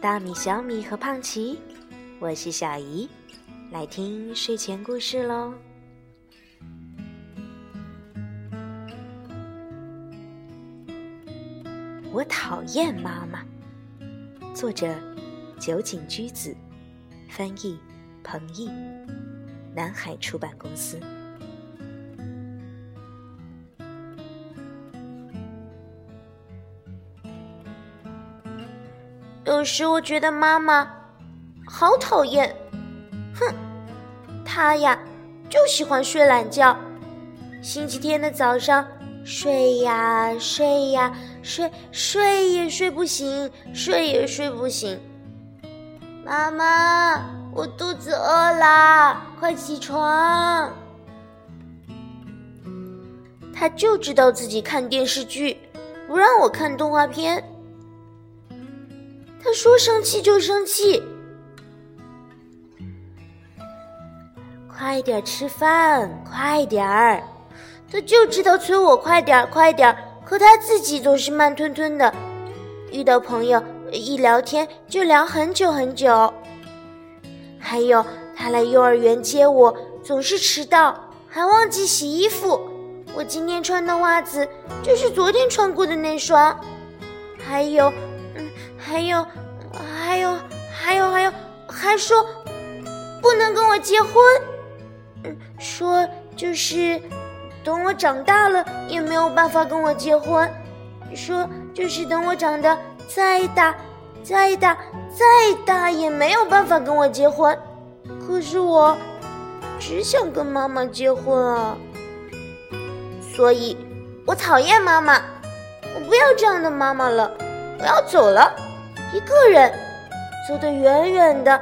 大米、小米和胖奇，我是小姨，来听睡前故事喽。我讨厌妈妈。作者：酒井居子，翻译：彭毅，南海出版公司。有时我觉得妈妈好讨厌，哼，她呀就喜欢睡懒觉。星期天的早上，睡呀睡呀睡，睡也睡不醒，睡也睡不醒。妈妈，我肚子饿啦，快起床！他就知道自己看电视剧，不让我看动画片。他说：“生气就生气，快点吃饭，快点儿。”他就知道催我快点儿，快点儿。可他自己总是慢吞吞的。遇到朋友一聊天就聊很久很久。还有他来幼儿园接我，总是迟到，还忘记洗衣服。我今天穿的袜子就是昨天穿过的那双。还有。嗯还有，还有，还有，还有，还说不能跟我结婚，嗯，说就是等我长大了也没有办法跟我结婚，说就是等我长得再大、再大、再大也没有办法跟我结婚。可是我只想跟妈妈结婚啊，所以我讨厌妈妈，我不要这样的妈妈了，我要走了。一个人走得远远的，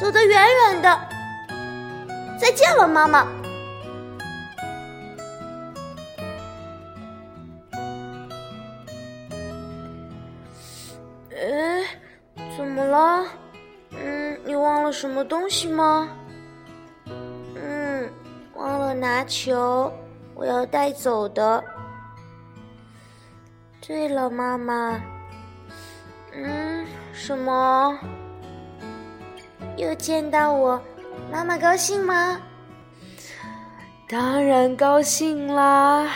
走得远远的。再见了，妈妈。了？嗯，你忘了什么东西吗？嗯，忘了拿球，我要带走的。对了，妈妈。嗯，什么？又见到我，妈妈高兴吗？当然高兴啦！